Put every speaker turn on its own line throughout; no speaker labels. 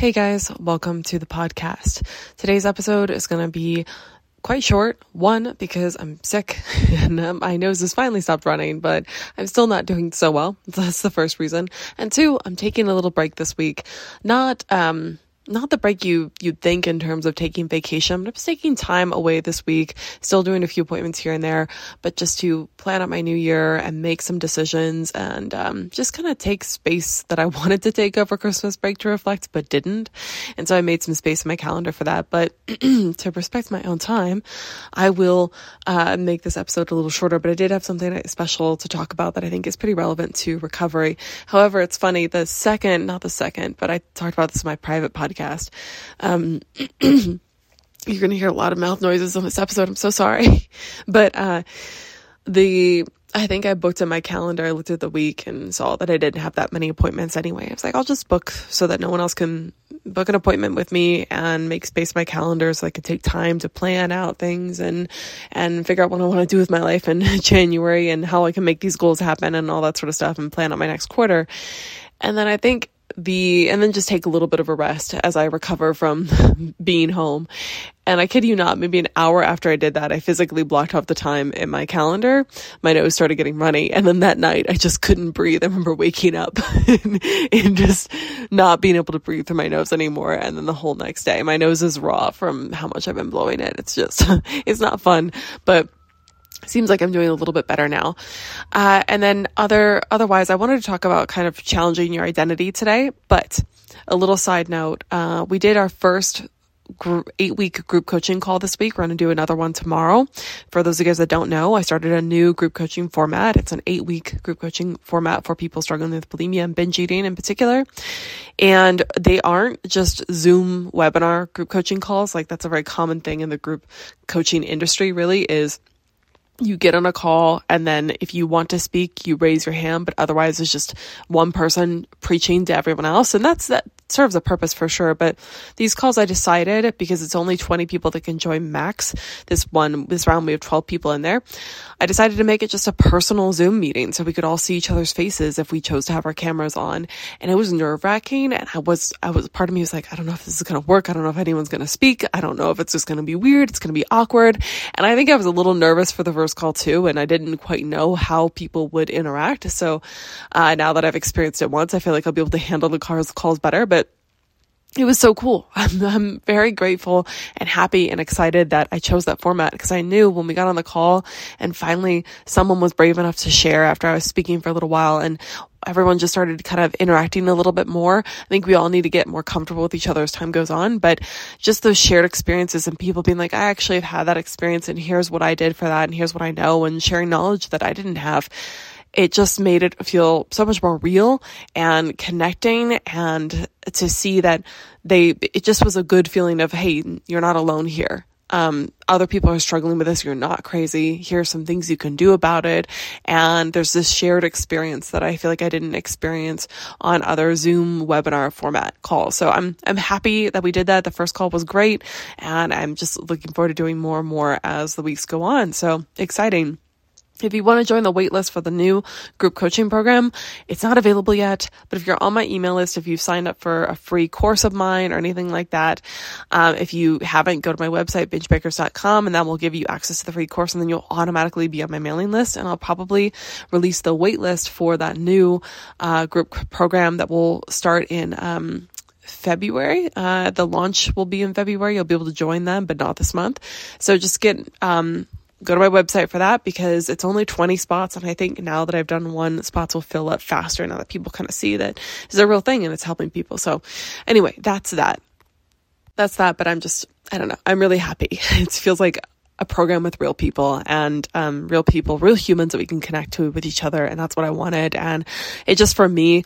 Hey guys, welcome to the podcast. Today's episode is going to be quite short. One, because I'm sick and um, my nose has finally stopped running, but I'm still not doing so well. That's the first reason. And two, I'm taking a little break this week. Not, um, not the break you you'd think in terms of taking vacation, but I'm just taking time away this week, still doing a few appointments here and there, but just to plan out my new year and make some decisions and um, just kind of take space that I wanted to take over Christmas break to reflect, but didn't. And so I made some space in my calendar for that. But to respect my own time, I will uh, make this episode a little shorter. But I did have something special to talk about that I think is pretty relevant to recovery. However, it's funny the second, not the second, but I talked about this in my private podcast podcast. Um, you're going to hear a lot of mouth noises on this episode. I'm so sorry. But, uh, the, I think I booked in my calendar. I looked at the week and saw that I didn't have that many appointments anyway. I was like, I'll just book so that no one else can book an appointment with me and make space in my calendar so I can take time to plan out things and, and figure out what I want to do with my life in January and how I can make these goals happen and all that sort of stuff and plan out my next quarter. And then I think the and then just take a little bit of a rest as I recover from being home. And I kid you not, maybe an hour after I did that, I physically blocked off the time in my calendar. My nose started getting runny. And then that night, I just couldn't breathe. I remember waking up and, just not being able to breathe through my nose anymore. And then the whole next day, my nose is raw from how much I've been blowing it. It's just, it's not fun. But seems like I'm doing a little bit better now. Uh, and then other, otherwise, I wanted to talk about kind of challenging your identity today, but a little side note, uh, we did our first eight week group coaching call this week. We're going to do another one tomorrow. For those of you guys that don't know, I started a new group coaching format. It's an eight week group coaching format for people struggling with bulimia and binge eating in particular. And they aren't just Zoom webinar group coaching calls. Like that's a very common thing in the group coaching industry really is you get on a call and then if you want to speak you raise your hand but otherwise it's just one person preaching to everyone else. And that's that serves a purpose for sure. But these calls I decided because it's only 20 people that can join max. This one, this round we have 12 people in there. I decided to make it just a personal Zoom meeting so we could all see each other's faces if we chose to have our cameras on. And it was nerve wracking. And I was, I was, part of me was like, I don't know if this is going to work. I don't know if anyone's going to speak. I don't know if it's just going to be weird. It's going to be awkward. And I think I was a little nervous for the first call too. And I didn't quite know how people would interact. So, uh, now that I've experienced it once, I feel like I'll be able to handle the calls, calls better. But it was so cool. I'm, I'm, very grateful and happy and excited that I chose that format because I knew when we got on the call and finally someone was brave enough to share after I was speaking for a little while and everyone just started kind of interacting a little bit more. I think we all need to get more comfortable with each other as time goes on, but just those shared experiences and people being like, I actually have had that experience and here's what I did for that and here's what I know and sharing knowledge that I didn't have it just made it feel so much more real and connecting and to see that they, it just was a good feeling of, hey, you're not alone here. Um, other people are struggling with this. You're not crazy. Here are some things you can do about it. And there's this shared experience that I feel like I didn't experience on other Zoom webinar format calls. So I'm, I'm happy that we did that. The first call was great. And I'm just looking forward to doing more and more as the weeks go on. So exciting. If you want to join the waitlist for the new group coaching program, it's not available yet. But if you're on my email list, if you've signed up for a free course of mine or anything like that, um, if you haven't, go to my website, bingebreakers.com, and that will give you access to the free course, and then you'll automatically be on my mailing list. And I'll probably release the waitlist for that new uh, group program that will start in um, February. Uh, the launch will be in February. You'll be able to join them, but not this month. So just get um, go to my website for that because it's only 20 spots. And I think now that I've done one, spots will fill up faster now that people kind of see that it's a real thing and it's helping people. So anyway, that's that. That's that. But I'm just, I don't know. I'm really happy. It feels like a program with real people and um, real people, real humans that we can connect to with each other. And that's what I wanted. And it just for me,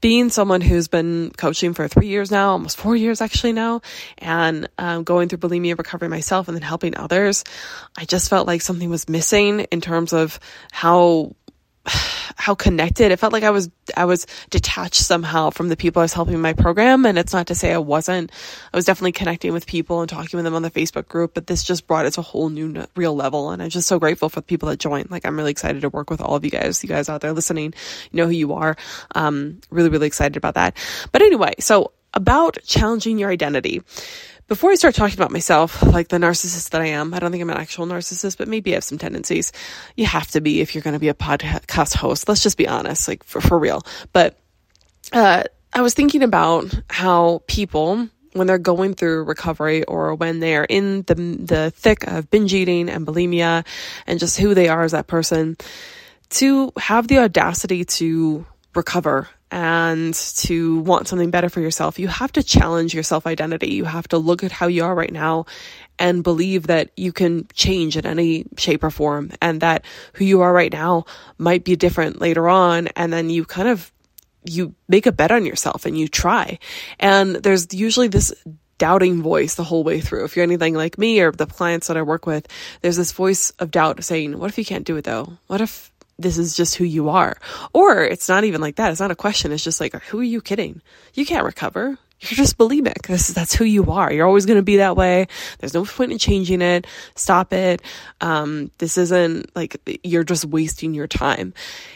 being someone who's been coaching for three years now, almost four years actually now, and um, going through bulimia recovery myself and then helping others, I just felt like something was missing in terms of how how connected. It felt like I was I was detached somehow from the people I was helping in my program. And it's not to say I wasn't. I was definitely connecting with people and talking with them on the Facebook group but this just brought it to a whole new real level. And I'm just so grateful for the people that joined. Like I'm really excited to work with all of you guys you guys out there listening you know who you are. Um really really excited about that. But anyway so about challenging your identity. Before I start talking about myself, like the narcissist that I am, I don't think I'm an actual narcissist, but maybe I have some tendencies. You have to be if you're going to be a podcast host. Let's just be honest, like for, for real. But, uh, I was thinking about how people, when they're going through recovery or when they're in the, the thick of binge eating and bulimia and just who they are as that person, to have the audacity to recover and to want something better for yourself, you have to challenge your self identity. You have to look at how you are right now and believe that you can change in any shape or form and that who you are right now might be different later on. And then you kind of, you make a bet on yourself and you try. And there's usually this doubting voice the whole way through. If you're anything like me or the clients that I work with, there's this voice of doubt saying, what if you can't do it though? What if this is just who you are. Or it's not even like that. It's not a question. It's just like, who are you kidding? You can't recover. You're just bulimic. This, that's who you are. You're always going to be that way. There's no point in changing it. Stop it. Um, this isn't like you're just wasting your time.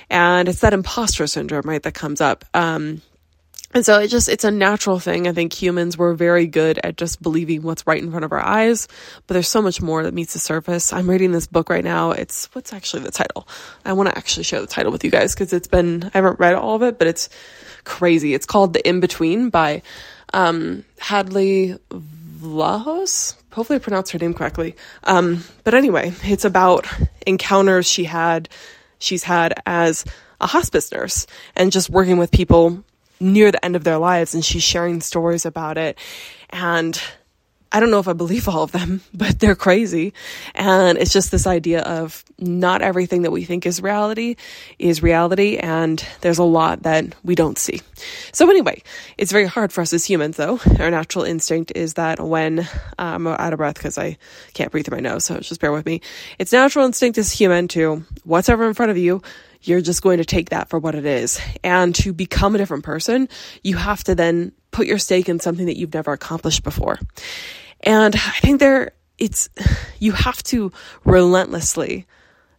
And it's that imposter syndrome, right? That comes up. Um, and so it just, it's a natural thing. I think humans were very good at just believing what's right in front of our eyes, but there's so much more that meets the surface. I'm reading this book right now. It's, what's actually the title? I want to actually share the title with you guys because it's been, I haven't read all of it, but it's crazy. It's called The In Between by, um, Hadley Vlahos. Hopefully I pronounced her name correctly. Um, but anyway, it's about encounters she had, she's had as a hospice nurse and just working with people near the end of their lives and she's sharing stories about it. And I don't know if I believe all of them, but they're crazy. And it's just this idea of not everything that we think is reality is reality. And there's a lot that we don't see. So anyway, it's very hard for us as humans though. Our natural instinct is that when I'm out of breath because I can't breathe through my nose. So just bear with me. It's natural instinct as human to whatever in front of you you're just going to take that for what it is. And to become a different person, you have to then put your stake in something that you've never accomplished before. And I think there, it's, you have to relentlessly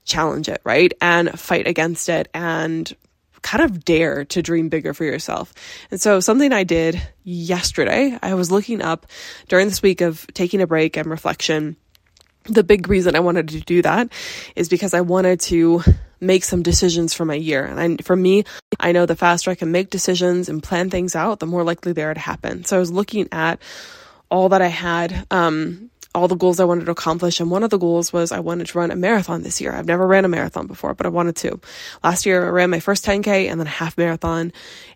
challenge it, right? And fight against it and kind of dare to dream bigger for yourself. And so something I did yesterday, I was looking up during this week of taking a break and reflection. The big reason I wanted to do that is because I wanted to make some decisions for my year. And I, for me, I know the faster I can make decisions and plan things out, the more likely they are to happen. So I was looking at all that I had, um, all the goals I wanted to accomplish. And one of the goals was I wanted to run a marathon this year. I've never ran a marathon before, but I wanted to. Last year I ran my first 10K and then a half marathon.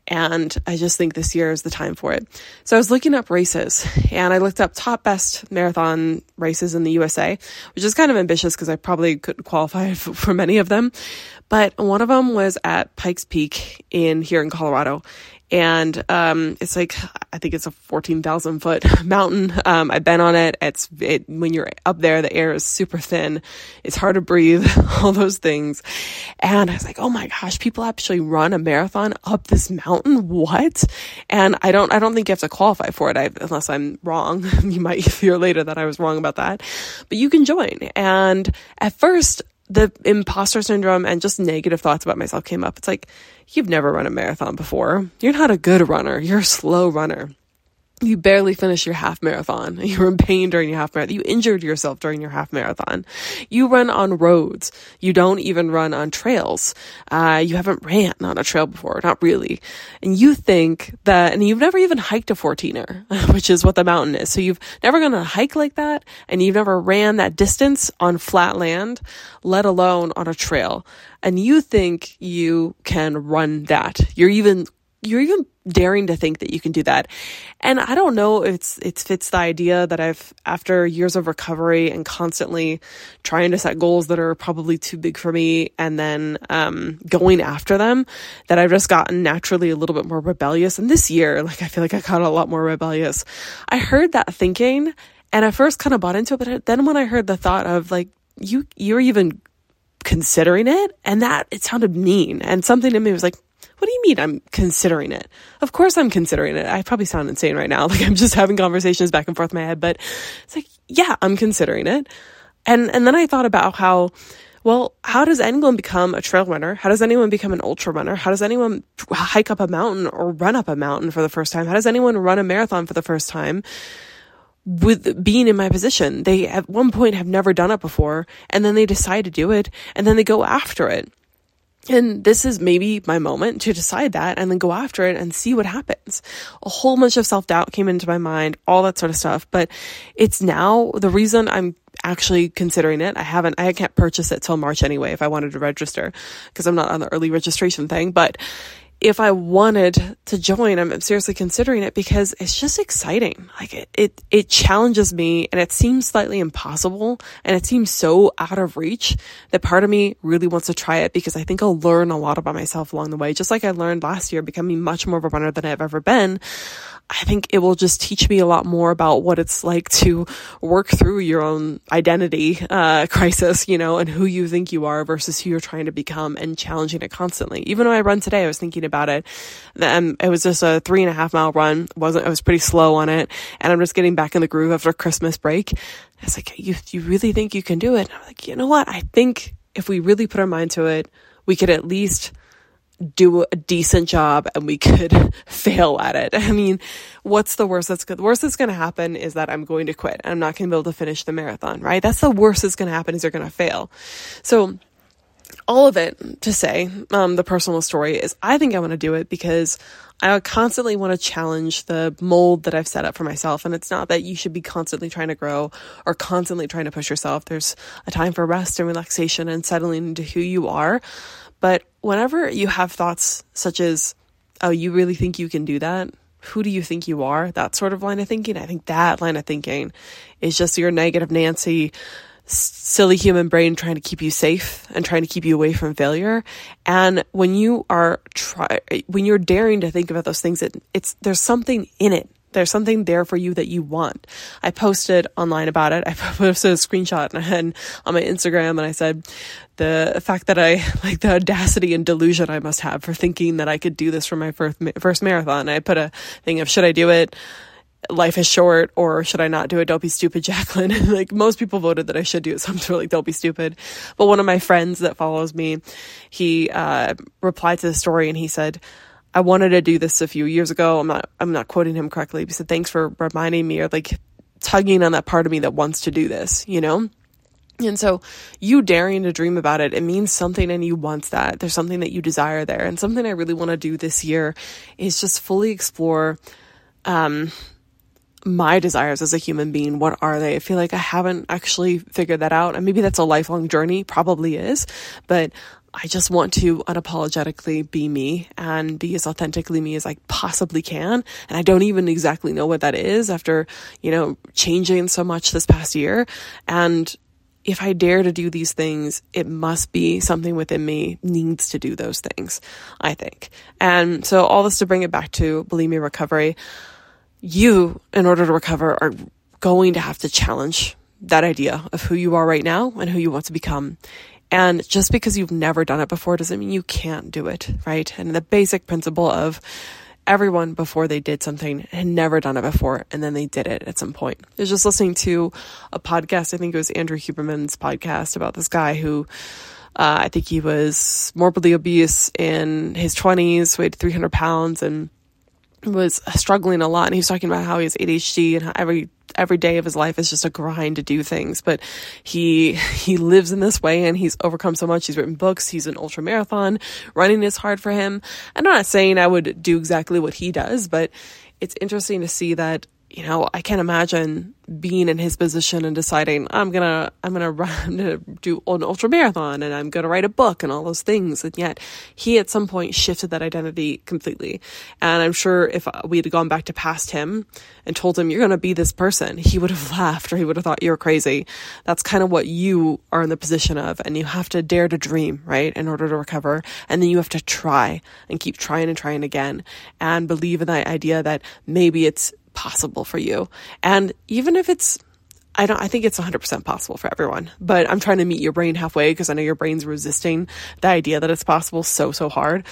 And I just think this year is the time for it. So I was looking up races and I looked up top best marathon races in the USA, which is kind of ambitious because I probably couldn't qualify for, for many of them. But one of them was at Pikes Peak in here in Colorado and um, it's like I think it's a fourteen thousand foot mountain. Um, I've been on it. It's it, when you're up there, the air is super thin. It's hard to breathe. All those things, and I was like, oh my gosh, people actually run a marathon up this mountain. What? And I don't I don't think you have to qualify for it I, unless I'm wrong. you might hear later that I was wrong about that, but you can join. And at first the imposter syndrome and just negative thoughts about myself came up. It's like, you've never run a marathon before. You're not a good runner. You're a slow runner you barely finished your half marathon. You were in pain during your half marathon. You injured yourself during your half marathon. You run on roads. You don't even run on trails. Uh, you haven't ran on a trail before, not really. And you think that, and you've never even hiked a 14er, which is what the mountain is. So you've never gone on a hike like that, and you've never ran that distance on flat land, let alone on a trail. And you think you can run that. You're even you're even daring to think that you can do that. And I don't know if it's it fits the idea that I've after years of recovery and constantly trying to set goals that are probably too big for me and then um, going after them that I've just gotten naturally a little bit more rebellious. And this year, like I feel like I got a lot more rebellious. I heard that thinking and I first kind of bought into it, but then when I heard the thought of like you you're even considering it and that it sounded mean and something in me was like you mean I'm considering it? Of course I'm considering it. I probably sound insane right now. Like I'm just having conversations back and forth in my head, but it's like, yeah, I'm considering it. And, and then I thought about how well, how does anyone become a trail runner? How does anyone become an ultra runner? How does anyone hike up a mountain or run up a mountain for the first time? How does anyone run a marathon for the first time? with being in my position. They at one point have never done it before and then they decide to do it and then they go after it. And this is maybe my moment to decide that and then go after it and see what happens. A whole bunch of self doubt came into my mind, all that sort of stuff. But it's now the reason I'm actually considering it. I haven't, I can't purchase it till March anyway if I wanted to register because I'm not on the early registration thing. But if I wanted to join, I'm seriously considering it because it's just exciting. Like it, it, it challenges me and it seems slightly impossible and it seems so out of reach that part of me really wants to try it because I think I'll learn a lot about myself along the way. Just like I learned last year, becoming much more of a runner than I've ever been. I think it will just teach me a lot more about what it's like to work through your own identity uh, crisis, you know, and who you think you are versus who you're trying to become and challenging it constantly. Even when I run today, I was thinking about it. Um, it was just a three and a half mile run. wasn't I was pretty slow on it, and I'm just getting back in the groove after Christmas break. I was like, "You you really think you can do it?" And I'm like, "You know what? I think if we really put our mind to it, we could at least." Do a decent job and we could fail at it. I mean, what's the worst that's good? The worst that's going to happen is that I'm going to quit. And I'm not going to be able to finish the marathon, right? That's the worst that's going to happen is you're going to fail. So all of it to say, um, the personal story is I think I want to do it because I constantly want to challenge the mold that I've set up for myself. And it's not that you should be constantly trying to grow or constantly trying to push yourself. There's a time for rest and relaxation and settling into who you are. But whenever you have thoughts such as, oh, you really think you can do that? Who do you think you are? That sort of line of thinking. I think that line of thinking is just your negative Nancy, silly human brain trying to keep you safe and trying to keep you away from failure. And when you are try, when you're daring to think about those things, it, it's, there's something in it there's something there for you that you want. I posted online about it. I posted a screenshot and on my Instagram and I said the fact that I like the audacity and delusion I must have for thinking that I could do this for my first first marathon. I put a thing of should I do it? Life is short, or should I not do it? Don't be stupid, Jacqueline. like most people voted that I should do it, so I'm like, don't be stupid. But one of my friends that follows me, he uh, replied to the story and he said, I wanted to do this a few years ago. I'm not I'm not quoting him correctly. He said, Thanks for reminding me or like tugging on that part of me that wants to do this, you know? And so you daring to dream about it, it means something and you want that. There's something that you desire there. And something I really want to do this year is just fully explore um my desires as a human being. What are they? I feel like I haven't actually figured that out. And maybe that's a lifelong journey, probably is, but I just want to unapologetically be me and be as authentically me as I possibly can. And I don't even exactly know what that is after, you know, changing so much this past year. And if I dare to do these things, it must be something within me needs to do those things, I think. And so all this to bring it back to bulimia recovery, you, in order to recover, are going to have to challenge that idea of who you are right now and who you want to become. And just because you've never done it before doesn't mean you can't do it, right? And the basic principle of everyone before they did something had never done it before and then they did it at some point. I was just listening to a podcast, I think it was Andrew Huberman's podcast about this guy who uh, I think he was morbidly obese in his 20s, weighed 300 pounds, and was struggling a lot. And he was talking about how he has ADHD and how every every day of his life is just a grind to do things. But he he lives in this way and he's overcome so much. He's written books. He's an ultra marathon. Running is hard for him. I'm not saying I would do exactly what he does, but it's interesting to see that you know, I can't imagine being in his position and deciding I'm gonna I'm gonna run to do an ultra marathon and I'm gonna write a book and all those things. And yet he at some point shifted that identity completely. And I'm sure if we had gone back to past him and told him you're gonna be this person, he would have laughed or he would have thought you're crazy. That's kind of what you are in the position of, and you have to dare to dream, right, in order to recover. And then you have to try and keep trying and trying again and believe in that idea that maybe it's possible for you. And even if it's I don't I think it's 100% possible for everyone, but I'm trying to meet your brain halfway because I know your brain's resisting the idea that it's possible so so hard.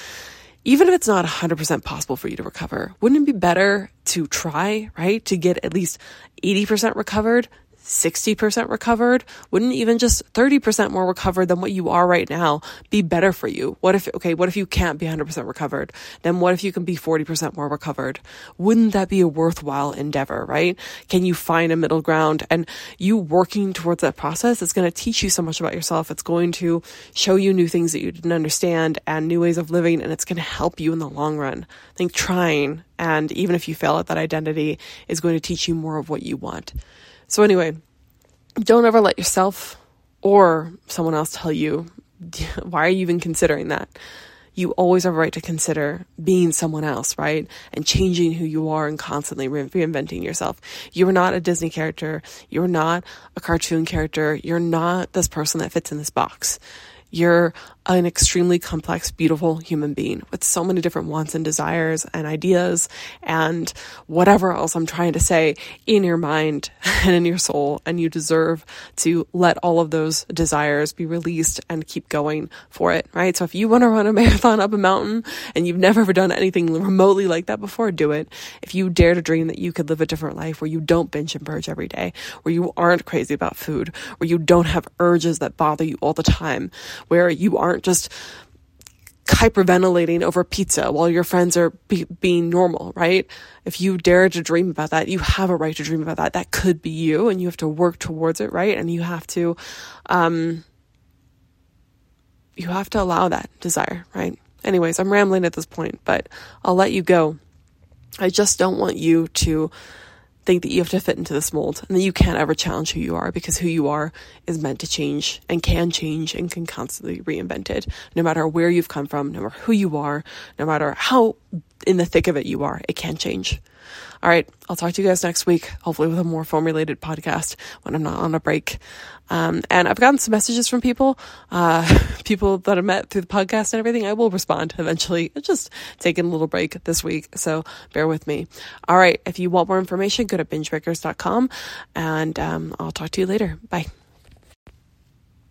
Even if it's not 100% possible for you to recover, wouldn't it be better to try, right? To get at least 80% recovered, 60% recovered? Wouldn't even just 30% more recovered than what you are right now be better for you? What if, okay, what if you can't be 100% recovered? Then what if you can be 40% more recovered? Wouldn't that be a worthwhile endeavor, right? Can you find a middle ground? And you working towards that process is going to teach you so much about yourself. It's going to show you new things that you didn't understand and new ways of living, and it's going to help you in the long run. I think trying, and even if you fail at that identity, is going to teach you more of what you want. So, anyway, don't ever let yourself or someone else tell you, why are you even considering that? You always have a right to consider being someone else, right? And changing who you are and constantly reinventing yourself. You are not a Disney character. You're not a cartoon character. You're not this person that fits in this box. You're an extremely complex, beautiful human being with so many different wants and desires and ideas and whatever else I'm trying to say in your mind and in your soul. And you deserve to let all of those desires be released and keep going for it, right? So if you want to run a marathon up a mountain and you've never ever done anything remotely like that before, do it. If you dare to dream that you could live a different life where you don't binge and purge every day, where you aren't crazy about food, where you don't have urges that bother you all the time, where you aren't just hyperventilating over pizza while your friends are be- being normal, right? If you dare to dream about that, you have a right to dream about that. That could be you and you have to work towards it, right? And you have to, um, you have to allow that desire, right? Anyways, I'm rambling at this point, but I'll let you go. I just don't want you to think that you have to fit into this mold and that you can't ever challenge who you are because who you are is meant to change and can change and can constantly reinvent it. No matter where you've come from, no matter who you are, no matter how in the thick of it you are, it can change. All right, I'll talk to you guys next week, hopefully with a more formulated podcast when I'm not on a break. Um, and I've gotten some messages from people, uh, people that I met through the podcast and everything. I will respond eventually. It's just taking a little break this week, so bear with me. All right, if you want more information, go to bingebreakers.com and um, I'll talk to you later. Bye.